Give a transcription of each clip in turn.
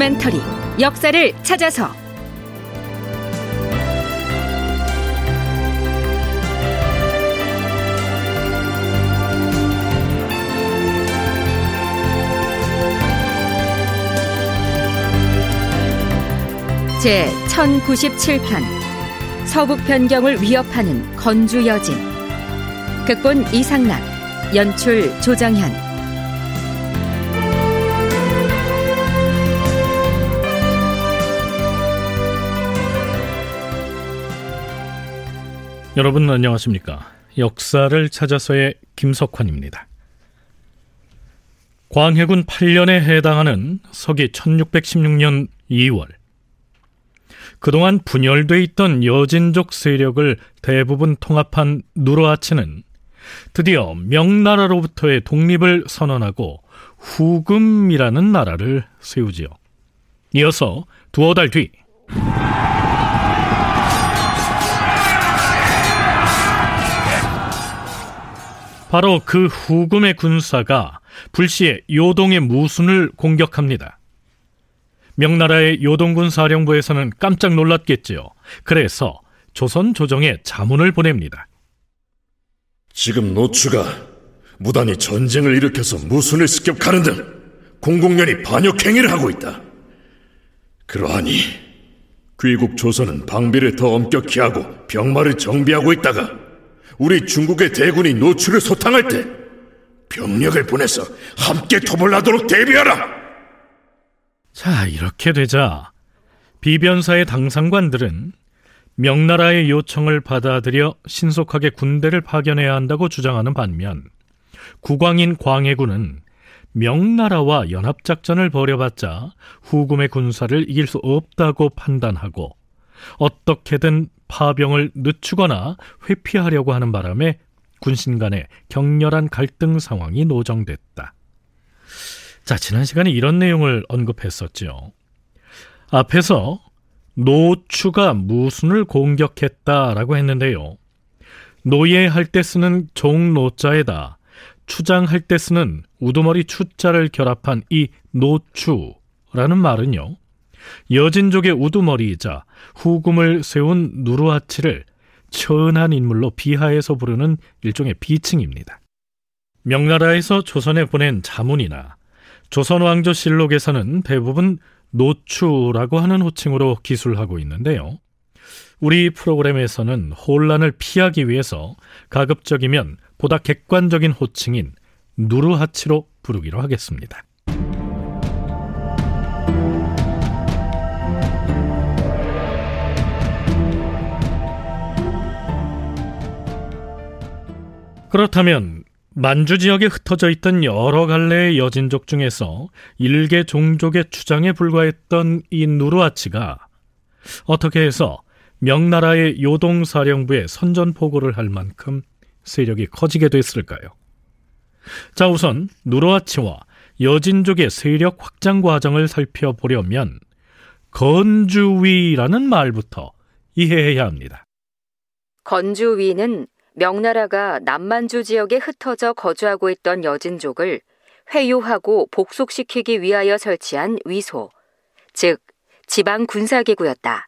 다큐멘터리 역사를 찾아서. 제 1097편 서북 변경을 위협하는 건주 여진. 극본 이상락 연출 조정현 여러분 안녕하십니까? 역사를 찾아서의 김석환입니다. 광해군 8년에 해당하는 서기 1616년 2월. 그동안 분열돼 있던 여진족 세력을 대부분 통합한 누르하치는 드디어 명나라로부터의 독립을 선언하고 후금이라는 나라를 세우지요. 이어서 두어 달 뒤 바로 그 후금의 군사가 불시에 요동의 무순을 공격합니다. 명나라의 요동군 사령부에서는 깜짝 놀랐겠지요. 그래서 조선 조정에 자문을 보냅니다. 지금 노추가 무단히 전쟁을 일으켜서 무순을 습격하는 등 공공연히 반역 행위를 하고 있다. 그러하니 귀국 조선은 방비를 더 엄격히 하고 병마를 정비하고 있다가 우리 중국의 대군이 노추를 소탕할 때 병력을 보내서 함께 토벌하도록 대비하라. 자, 이렇게 되자 비변사의 당상관들은 명나라의 요청을 받아들여 신속하게 군대를 파견해야 한다고 주장하는 반면 국왕인 광해군은 명나라와 연합작전을 벌여봤자 후금의 군사를 이길 수 없다고 판단하고 어떻게든 파병을 늦추거나 회피하려고 하는 바람에 군신 간의 격렬한 갈등 상황이 노정됐다. 자, 지난 시간에 이런 내용을 언급했었죠. 앞에서 노추가 무순을 공격했다라고 했는데요. 노예할 때 쓰는 종노자에다 추장할 때 쓰는 우두머리 추자를 결합한 이 노추라는 말은요. 여진족의 우두머리이자 후금을 세운 누르하치를 천한 인물로 비하해서 부르는 일종의 비칭입니다. 명나라에서 조선에 보낸 자문이나 조선 왕조 실록에서는 대부분 노추라고 하는 호칭으로 기술하고 있는데요. 우리 프로그램에서는 혼란을 피하기 위해서 가급적이면 보다 객관적인 호칭인 누르하치로 부르기로 하겠습니다. 그렇다면 만주 지역에 흩어져 있던 여러 갈래의 여진족 중에서 일개 종족의 주장에 불과했던 이 누르아치가 어떻게 해서 명나라의 요동사령부에 선전포고를 할 만큼 세력이 커지게 됐을까요? 자, 우선 누르아치와 여진족의 세력 확장 과정을 살펴보려면 건주위라는 말부터 이해해야 합니다. 건주위는 명나라가 남만주 지역에 흩어져 거주하고 있던 여진족을 회유하고 복속시키기 위하여 설치한 위소, 즉 지방 군사기구였다.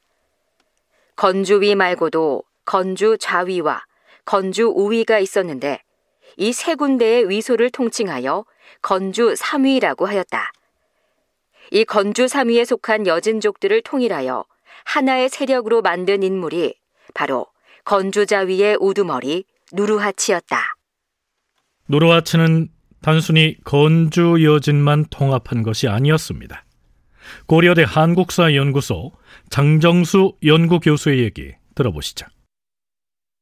건주위 말고도 건주 좌위와 건주 우위가 있었는데 이 세 군데의 위소를 통칭하여 건주 삼위라고 하였다. 이 건주 삼위에 속한 여진족들을 통일하여 하나의 세력으로 만든 인물이 바로 건주자위의 우두머리 누르하치였다. 누르하치는 단순히 건주 여진만 통합한 것이 아니었습니다. 고려대 한국사연구소 장정수 연구교수의 얘기 들어보시죠.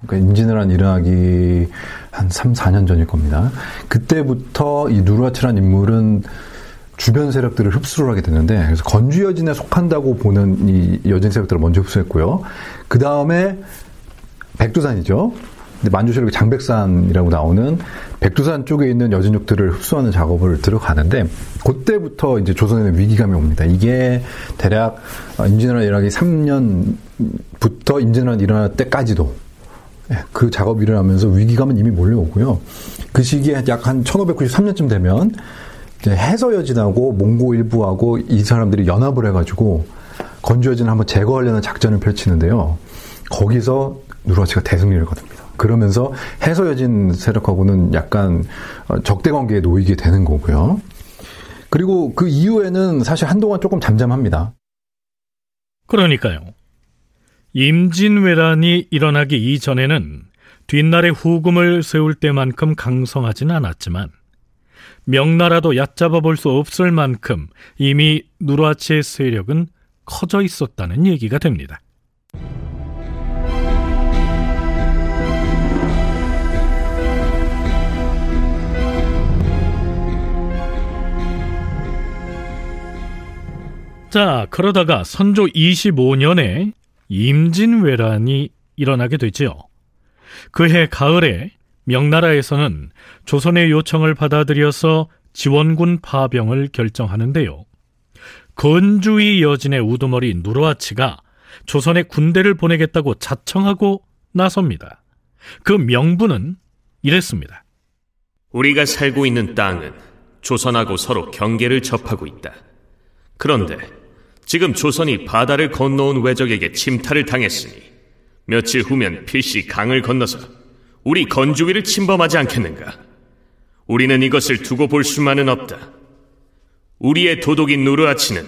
그러니까 임진왜란 일어나기 한 3, 4년 전일 겁니다. 그때부터 이 누르하치란 인물은 주변 세력들을 흡수를 하게 되는데 그래서 건주 여진에 속한다고 보는 이 여진 세력들을 먼저 흡수했고요. 그 다음에 백두산이죠. 만주시력이 장백산이라고 나오는 백두산 쪽에 있는 여진족들을 흡수하는 작업을 들어가는데 그때부터 이제 조선에는 위기감이 옵니다. 이게 대략 임진왜란 일어나기 3년부터 임진왜란 일어날 때까지도 예, 그 작업이 일어나면서 위기감은 이미 몰려오고요. 그 시기에 약 한 1593년쯤 되면 해서여진하고 몽고 일부하고 이 사람들이 연합을 해가지고 건주여진을 한번 제거하려는 작전을 펼치는데요. 거기서 누르하치가 대승리를 거둡니다. 그러면서 해서여진 세력하고는 약간 어, 적대 관계에 놓이게 되는 거고요. 그리고 그 이후에는 사실 한동안 조금 잠잠합니다. 그러니까요. 임진왜란이 일어나기 이전에는 뒷날에 후금을 세울 때만큼 강성하진 않았지만 명나라도 얕잡아 볼 수 없을 만큼 이미 누르하치의 세력은 커져 있었다는 얘기가 됩니다. 자, 그러다가 선조 25년에 임진왜란이 일어나게 되지요. 그해 가을에 명나라에서는 조선의 요청을 받아들여서 지원군 파병을 결정하는데요. 건주의 여진의 우두머리 누르하치가 조선에 군대를 보내겠다고 자청하고 나섭니다. 그 명분은 이랬습니다. 우리가 살고 있는 땅은 조선하고 서로 경계를 접하고 있다. 그런데 지금 조선이 바다를 건너온 외적에게 침탈을 당했으니 며칠 후면 필시 강을 건너서 우리 건주위를 침범하지 않겠는가? 우리는 이것을 두고 볼 수만은 없다. 우리의 도독인 누르아치는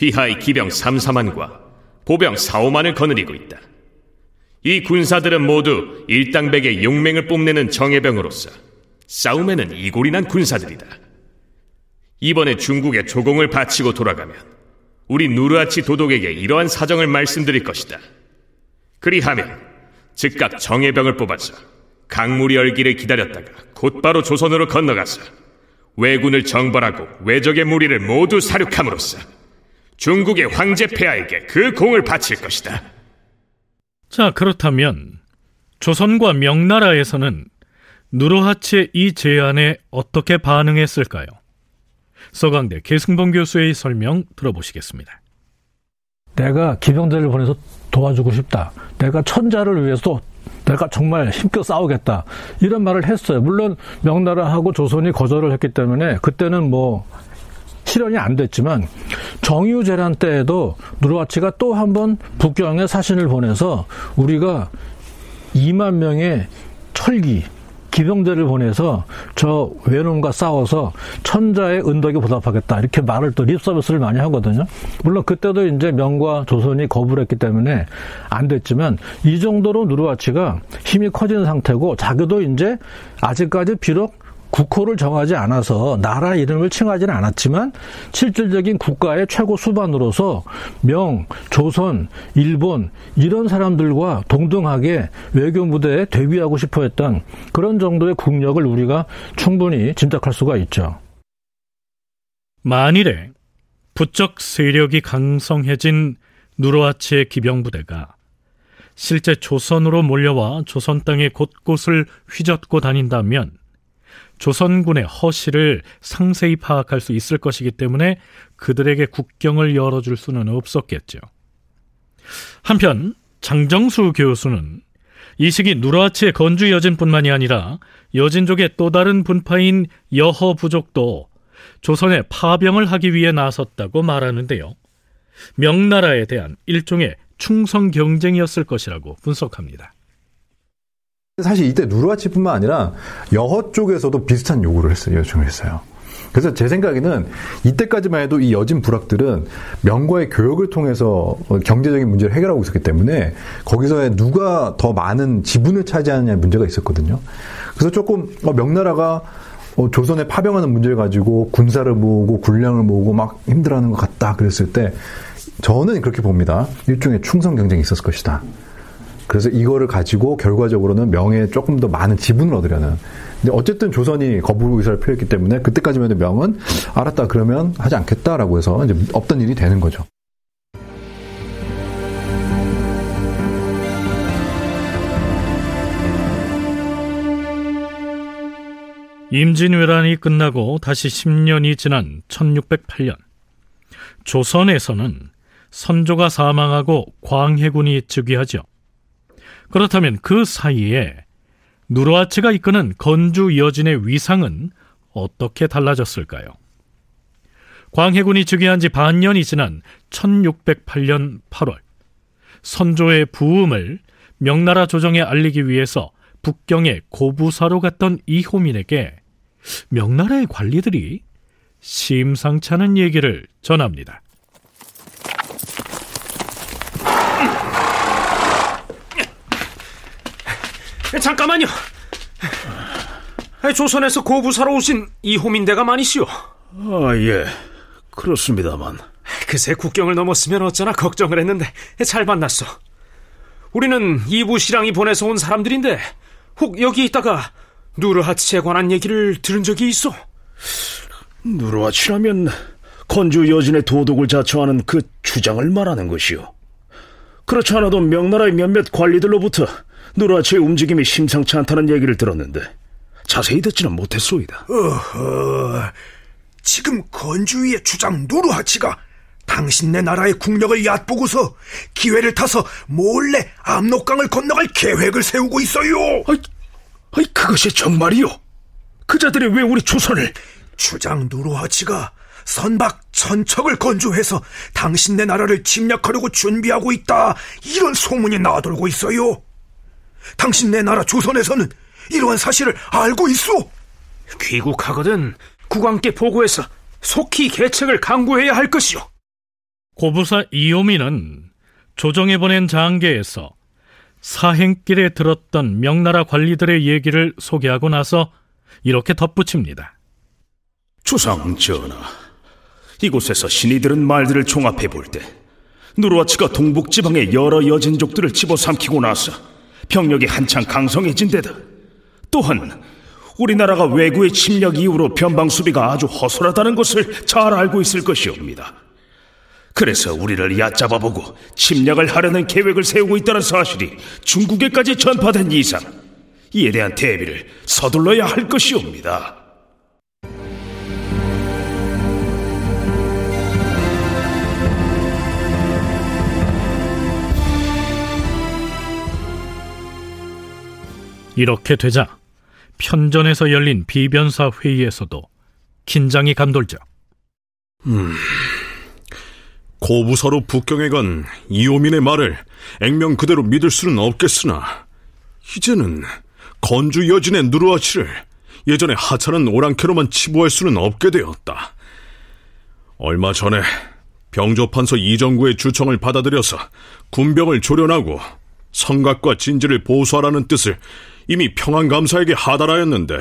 휘하의 기병 3, 4만과 보병 4, 5만을 거느리고 있다. 이 군사들은 모두 일당백의 용맹을 뽐내는 정예병으로서 싸움에는 이골이 난 군사들이다. 이번에 중국에 조공을 바치고 돌아가면 우리 누르아치 도독에게 이러한 사정을 말씀드릴 것이다. 그리하면 즉각 정예병을 뽑아서 강물이 열기를 기다렸다가 곧바로 조선으로 건너가서 왜군을 정벌하고 외적의 무리를 모두 사륙함으로써 중국의 황제 폐하에게 그 공을 바칠 것이다. 자, 그렇다면 조선과 명나라에서는 누르하치의 이 제안에 어떻게 반응했을까요? 서강대 계승범 교수의 설명 들어보시겠습니다. 내가 기병대를 보내서 도와주고 싶다. 내가 천자를 위해서 내가 정말 힘껏 싸우겠다. 이런 말을 했어요. 물론 명나라하고 조선이 거절을 했기 때문에 그때는 뭐 실현이 안 됐지만 정유재란 때에도 누르하치가 또 한 번 북경에 사신을 보내서 우리가 2만 명의 철기 기병대를 보내서 저 외놈과 싸워서 천자의 은덕에 보답하겠다 이렇게 말을 또 립서비스를 많이 하거든요. 물론 그때도 이제 명과 조선이 거부를 했기 때문에 안 됐지만 이 정도로 누르와치가 힘이 커진 상태고 자기도 이제 아직까지 비록 국호를 정하지 않아서 나라 이름을 칭하지는 않았지만 실질적인 국가의 최고 수반으로서 명, 조선, 일본 이런 사람들과 동등하게 외교 무대에 데뷔하고 싶어 했던 그런 정도의 국력을 우리가 충분히 짐작할 수가 있죠. 만일에 부쩍 세력이 강성해진 누르하치의 기병부대가 실제 조선으로 몰려와 조선 땅의 곳곳을 휘젓고 다닌다면 조선군의 허실을 상세히 파악할 수 있을 것이기 때문에 그들에게 국경을 열어줄 수는 없었겠죠. 한편 장정수 교수는 이 시기 누르하치의 건주 여진뿐만이 아니라 여진족의 또 다른 분파인 여허 부족도 조선에 파병을 하기 위해 나섰다고 말하는데요. 명나라에 대한 일종의 충성 경쟁이었을 것이라고 분석합니다. 사실 이때 누르하치뿐만 아니라 여허 쪽에서도 비슷한 요구를 했어요. 요청을 했어요. 그래서 제 생각에는 이때까지만 해도 이 여진 부락들은 명과의 교역을 통해서 경제적인 문제를 해결하고 있었기 때문에 거기서 누가 더 많은 지분을 차지하느냐 문제가 있었거든요. 그래서 조금 어, 명나라가 어, 조선에 파병하는 문제를 가지고 군사를 모으고 군량을 모으고 막 힘들어하는 것 같다 그랬을 때 저는 그렇게 봅니다. 일종의 충성 경쟁이 있었을 것이다. 그래서 이거를 가지고 결과적으로는 명에 조금 더 많은 지분을 얻으려는. 근데 어쨌든 조선이 거부 의사를 표했기 때문에 그때까지만 해도 명은 알았다 그러면 하지 않겠다라고 해서 이제 없던 일이 되는 거죠. 임진왜란이 끝나고 다시 10년이 지난 1608년 조선에서는 선조가 사망하고 광해군이 즉위하죠. 그렇다면 그 사이에 누르하치가 이끄는 건주 여진의 위상은 어떻게 달라졌을까요? 광해군이 즉위한 지 반년이 지난 1608년 8월 선조의 부음을 명나라 조정에 알리기 위해서 북경의 고부사로 갔던 이호민에게 명나라의 관리들이 심상치 않은 얘기를 전합니다. 잠깐만요. 조선에서 고부사로 오신 이호민 대가 많이시오. 아, 예. 그렇습니다만. 그새 국경을 넘었으면 어쩌나 걱정을 했는데 잘 만났어. 우리는 이부 시랑이 보내서 온 사람들인데 혹 여기 있다가 누르하치에 관한 얘기를 들은 적이 있어? 누르하치라면 건주 여진의 도덕을 자처하는 그 주장을 말하는 것이오. 그렇지 않아도 명나라의 몇몇 관리들로부터 누르하치의 움직임이 심상치 않다는 얘기를 들었는데 자세히 듣지는 못했소이다. 어허, 지금 건주위의 주장 누르하치가 당신네 나라의 국력을 얕보고서 기회를 타서 몰래 압록강을 건너갈 계획을 세우고 있어요. 아이, 아이 그것이 정말이요? 그자들이 왜 우리 조선을? 주장 누르하치가 선박 천척을 건조해서 당신네 나라를 침략하려고 준비하고 있다. 이런 소문이 나돌고 있어요. 당신네 나라 조선에서는 이러한 사실을 알고 있어. 귀국하거든 국왕께 보고해서 속히 계책을 강구해야 할 것이오. 고부사 이요미는 조정에 보낸 장계에서 사행길에 들었던 명나라 관리들의 얘기를 소개하고 나서 이렇게 덧붙입니다. 주상 전하, 이곳에서 신이 들은 말들을 종합해 볼 때 누르와치가 동북 지방의 여러 여진족들을 집어삼키고 나서 병력이 한창 강성해진 데다 또한 우리나라가 외구의 침략 이후로 변방 수비가 아주 허술하다는 것을 잘 알고 있을 것이옵니다. 그래서 우리를 얕잡아보고 침략을 하려는 계획을 세우고 있다는 사실이 중국에까지 전파된 이상 이에 대한 대비를 서둘러야 할 것이옵니다. 이렇게 되자 편전에서 열린 비변사 회의에서도 긴장이 감돌죠. 음, 고부서로 북경에 간 이호민의 말을 액면 그대로 믿을 수는 없겠으나 이제는 건주 여진의 누르아치를 예전에 하찮은 오랑캐로만 치부할 수는 없게 되었다. 얼마 전에 병조판서 이정구의 주청을 받아들여서 군병을 조련하고 성각과 진지를 보수하라는 뜻을 이미 평안감사에게 하달하였는데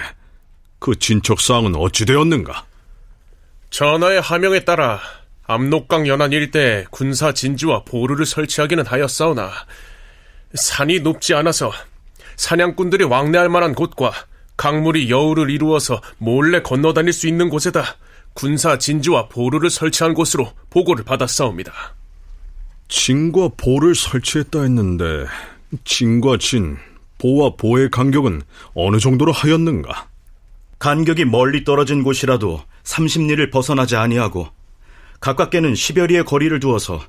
그 진척사항은 어찌 되었는가? 전하의 하명에 따라 압록강 연안 일대에 군사 진지와 보루를 설치하기는 하였사오나 산이 높지 않아서 사냥꾼들이 왕래할 만한 곳과 강물이 여우를 이루어서 몰래 건너다닐 수 있는 곳에다 군사 진지와 보루를 설치한 곳으로 보고를 받았사옵니다. 진과 보를 설치했다 했는데 진과 진, 보와 보의 간격은 어느 정도로 하였는가? 간격이 멀리 떨어진 곳이라도 30리를 벗어나지 아니하고 가깝게는 10여리의 거리를 두어서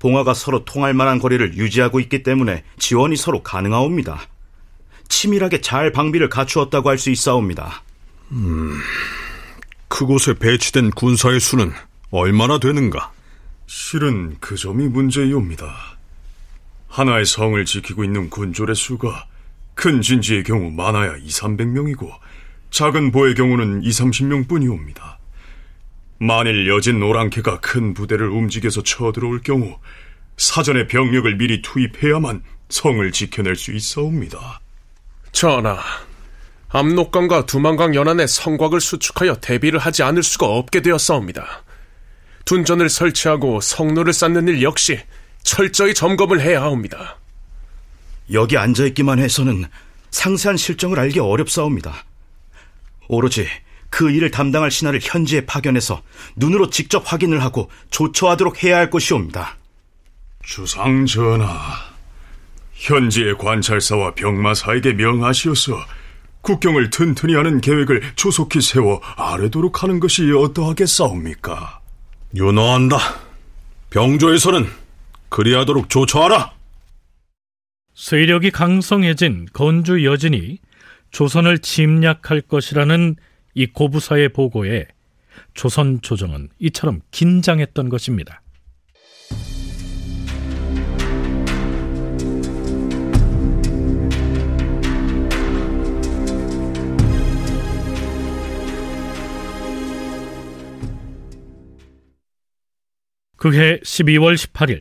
봉화가 서로 통할 만한 거리를 유지하고 있기 때문에 지원이 서로 가능하옵니다. 치밀하게 잘 방비를 갖추었다고 할 수 있사옵니다. 음, 그곳에 배치된 군사의 수는 얼마나 되는가? 실은 그 점이 문제이옵니다. 하나의 성을 지키고 있는 군졸의 수가 큰 진지의 경우 많아야 2, 300명이고 작은 보의 경우는 2, 30명 뿐이옵니다. 만일 여진 노랑캐가 큰 부대를 움직여서 쳐들어올 경우 사전에 병력을 미리 투입해야만 성을 지켜낼 수 있사옵니다. 전하, 압록강과 두만강 연안에 성곽을 수축하여 대비를 하지 않을 수가 없게 되었사옵니다. 둔전을 설치하고 성로를 쌓는 일 역시 철저히 점검을 해야 하옵니다. 여기 앉아있기만 해서는 상세한 실정을 알기 어렵사옵니다. 오로지 그 일을 담당할 신하를 현지에 파견해서 눈으로 직접 확인을 하고 조처하도록 해야 할 것이옵니다. 주상 전하, 현지의 관찰사와 병마사에게 명하시어서 국경을 튼튼히 하는 계획을 조속히 세워 아래도록 하는 것이 어떠하겠사옵니까? 윤호한다. 병조에서는 그리하도록 조처하라. 세력이 강성해진 건주 여진이 조선을 침략할 것이라는 이 고부사의 보고에 조선 조정은 이처럼 긴장했던 것입니다. 그해 12월 18일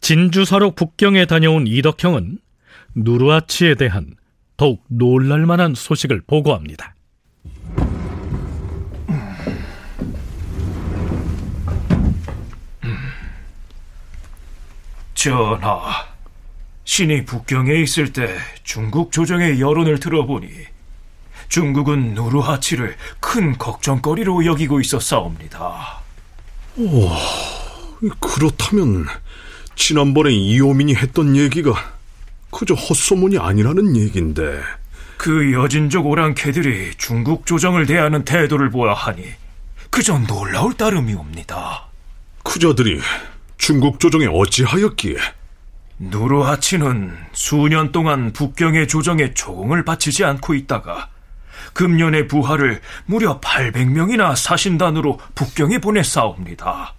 진주사로 북경에 다녀온 이덕형은 누르아치에 대한 더욱 놀랄만한 소식을 보고합니다. 전하, 신이 북경에 있을 때 중국 조정의 여론을 들어보니 중국은 누르하치를 큰 걱정거리로 여기고 있었사옵니다. 오, 그렇다면 지난번에 이호민이 했던 얘기가 그저 헛소문이 아니라는 얘긴데. 그 여진족 오랑캐들이 중국 조정을 대하는 태도를 보아 하니 그저 놀라울 따름이옵니다. 그자들이 중국 조정에 어찌하였기에? 누르하치는 수년 동안 북경의 조정에 조공을 바치지 않고 있다가 금년의 부하를 무려 800명이나 사신단으로 북경에 보냈사옵니다.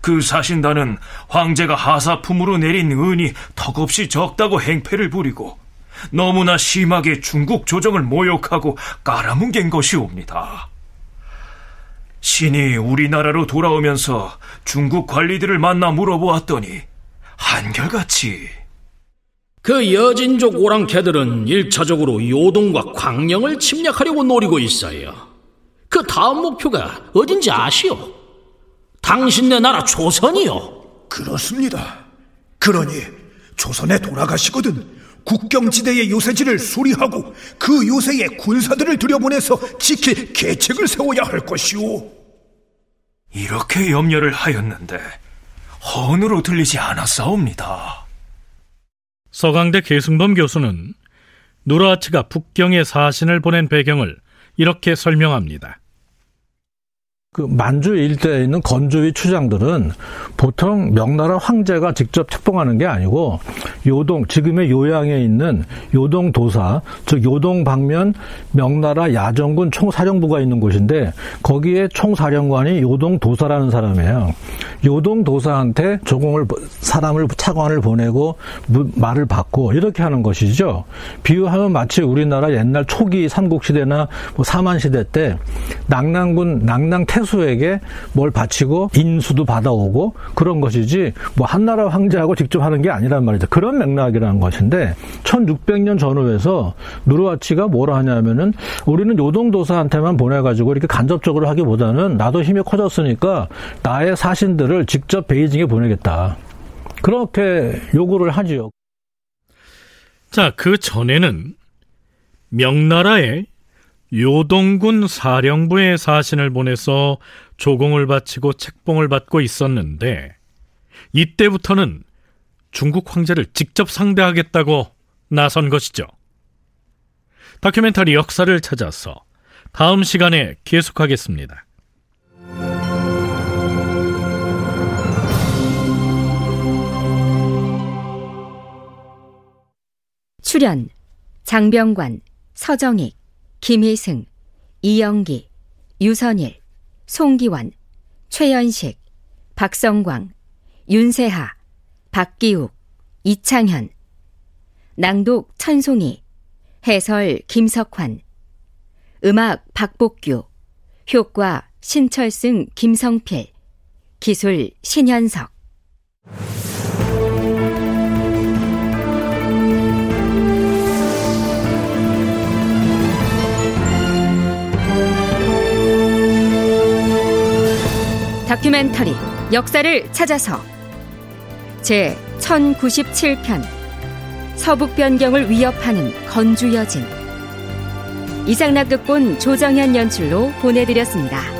그 사신단은 황제가 하사품으로 내린 은이 턱없이 적다고 행패를 부리고 너무나 심하게 중국 조정을 모욕하고 깔아뭉갠 것이옵니다. 신이 우리나라로 돌아오면서 중국 관리들을 만나 물어보았더니 한결같이 그 여진족 오랑캐들은 일차적으로 요동과 광령을 침략하려고 노리고 있어요. 그 다음 목표가 어딘지 아시오? 당신네 나라 조선이요. 그렇습니다. 그러니 조선에 돌아가시거든 국경지대의 요새지를 수리하고 그 요새의 군사들을 들여보내서 지킬 계책을 세워야 할 것이오. 이렇게 염려를 하였는데 헌으로 들리지 않았사옵니다. 서강대 계승범 교수는 누르하치가 북경에 사신을 보낸 배경을 이렇게 설명합니다. 그 만주 일대에 있는 건조위 추장들은 보통 명나라 황제가 직접 책봉하는 게 아니고 요동 지금의 요양에 있는 요동 도사 즉 요동 방면 명나라 야정군 총사령부가 있는 곳인데 거기에 총사령관이 요동 도사라는 사람이에요. 요동 도사한테 조공을 사람을 차관을 보내고 말을 받고 이렇게 하는 것이죠. 비유하면 마치 우리나라 옛날 초기 삼국시대나 뭐 사만시대 때 낙랑군 낙랑 태 수에게 뭘 바치고 인수도 받아오고 그런 것이지 뭐 한나라 황제하고 직접 하는 게 아니란 말이죠. 그런 맥락이라는 것인데 1600년 전후에서 누르하치가 뭐라 하냐면은 우리는 요동도사한테만 보내가지고 이렇게 간접적으로 하기보다는 나도 힘이 커졌으니까 나의 사신들을 직접 베이징에 보내겠다. 그렇게 요구를 하지요. 자, 그 전에는 명나라에 요동군 사령부에 사신을 보내서 조공을 바치고 책봉을 받고 있었는데 이때부터는 중국 황제를 직접 상대하겠다고 나선 것이죠. 다큐멘터리 역사를 찾아서 다음 시간에 계속하겠습니다. 출연 장병관, 서정익, 김희승, 이영기, 유선일, 송기환, 최연식, 박성광, 윤세하, 박기욱, 이창현, 낭독 천송이, 해설 김석환, 음악 박복규, 효과 신철승 김성필, 기술 신현석. 다큐멘터리 역사를 찾아서 제 1097편 서북 변경을 위협하는 건주 여진 이상락 극본 조정현 연출로 보내드렸습니다.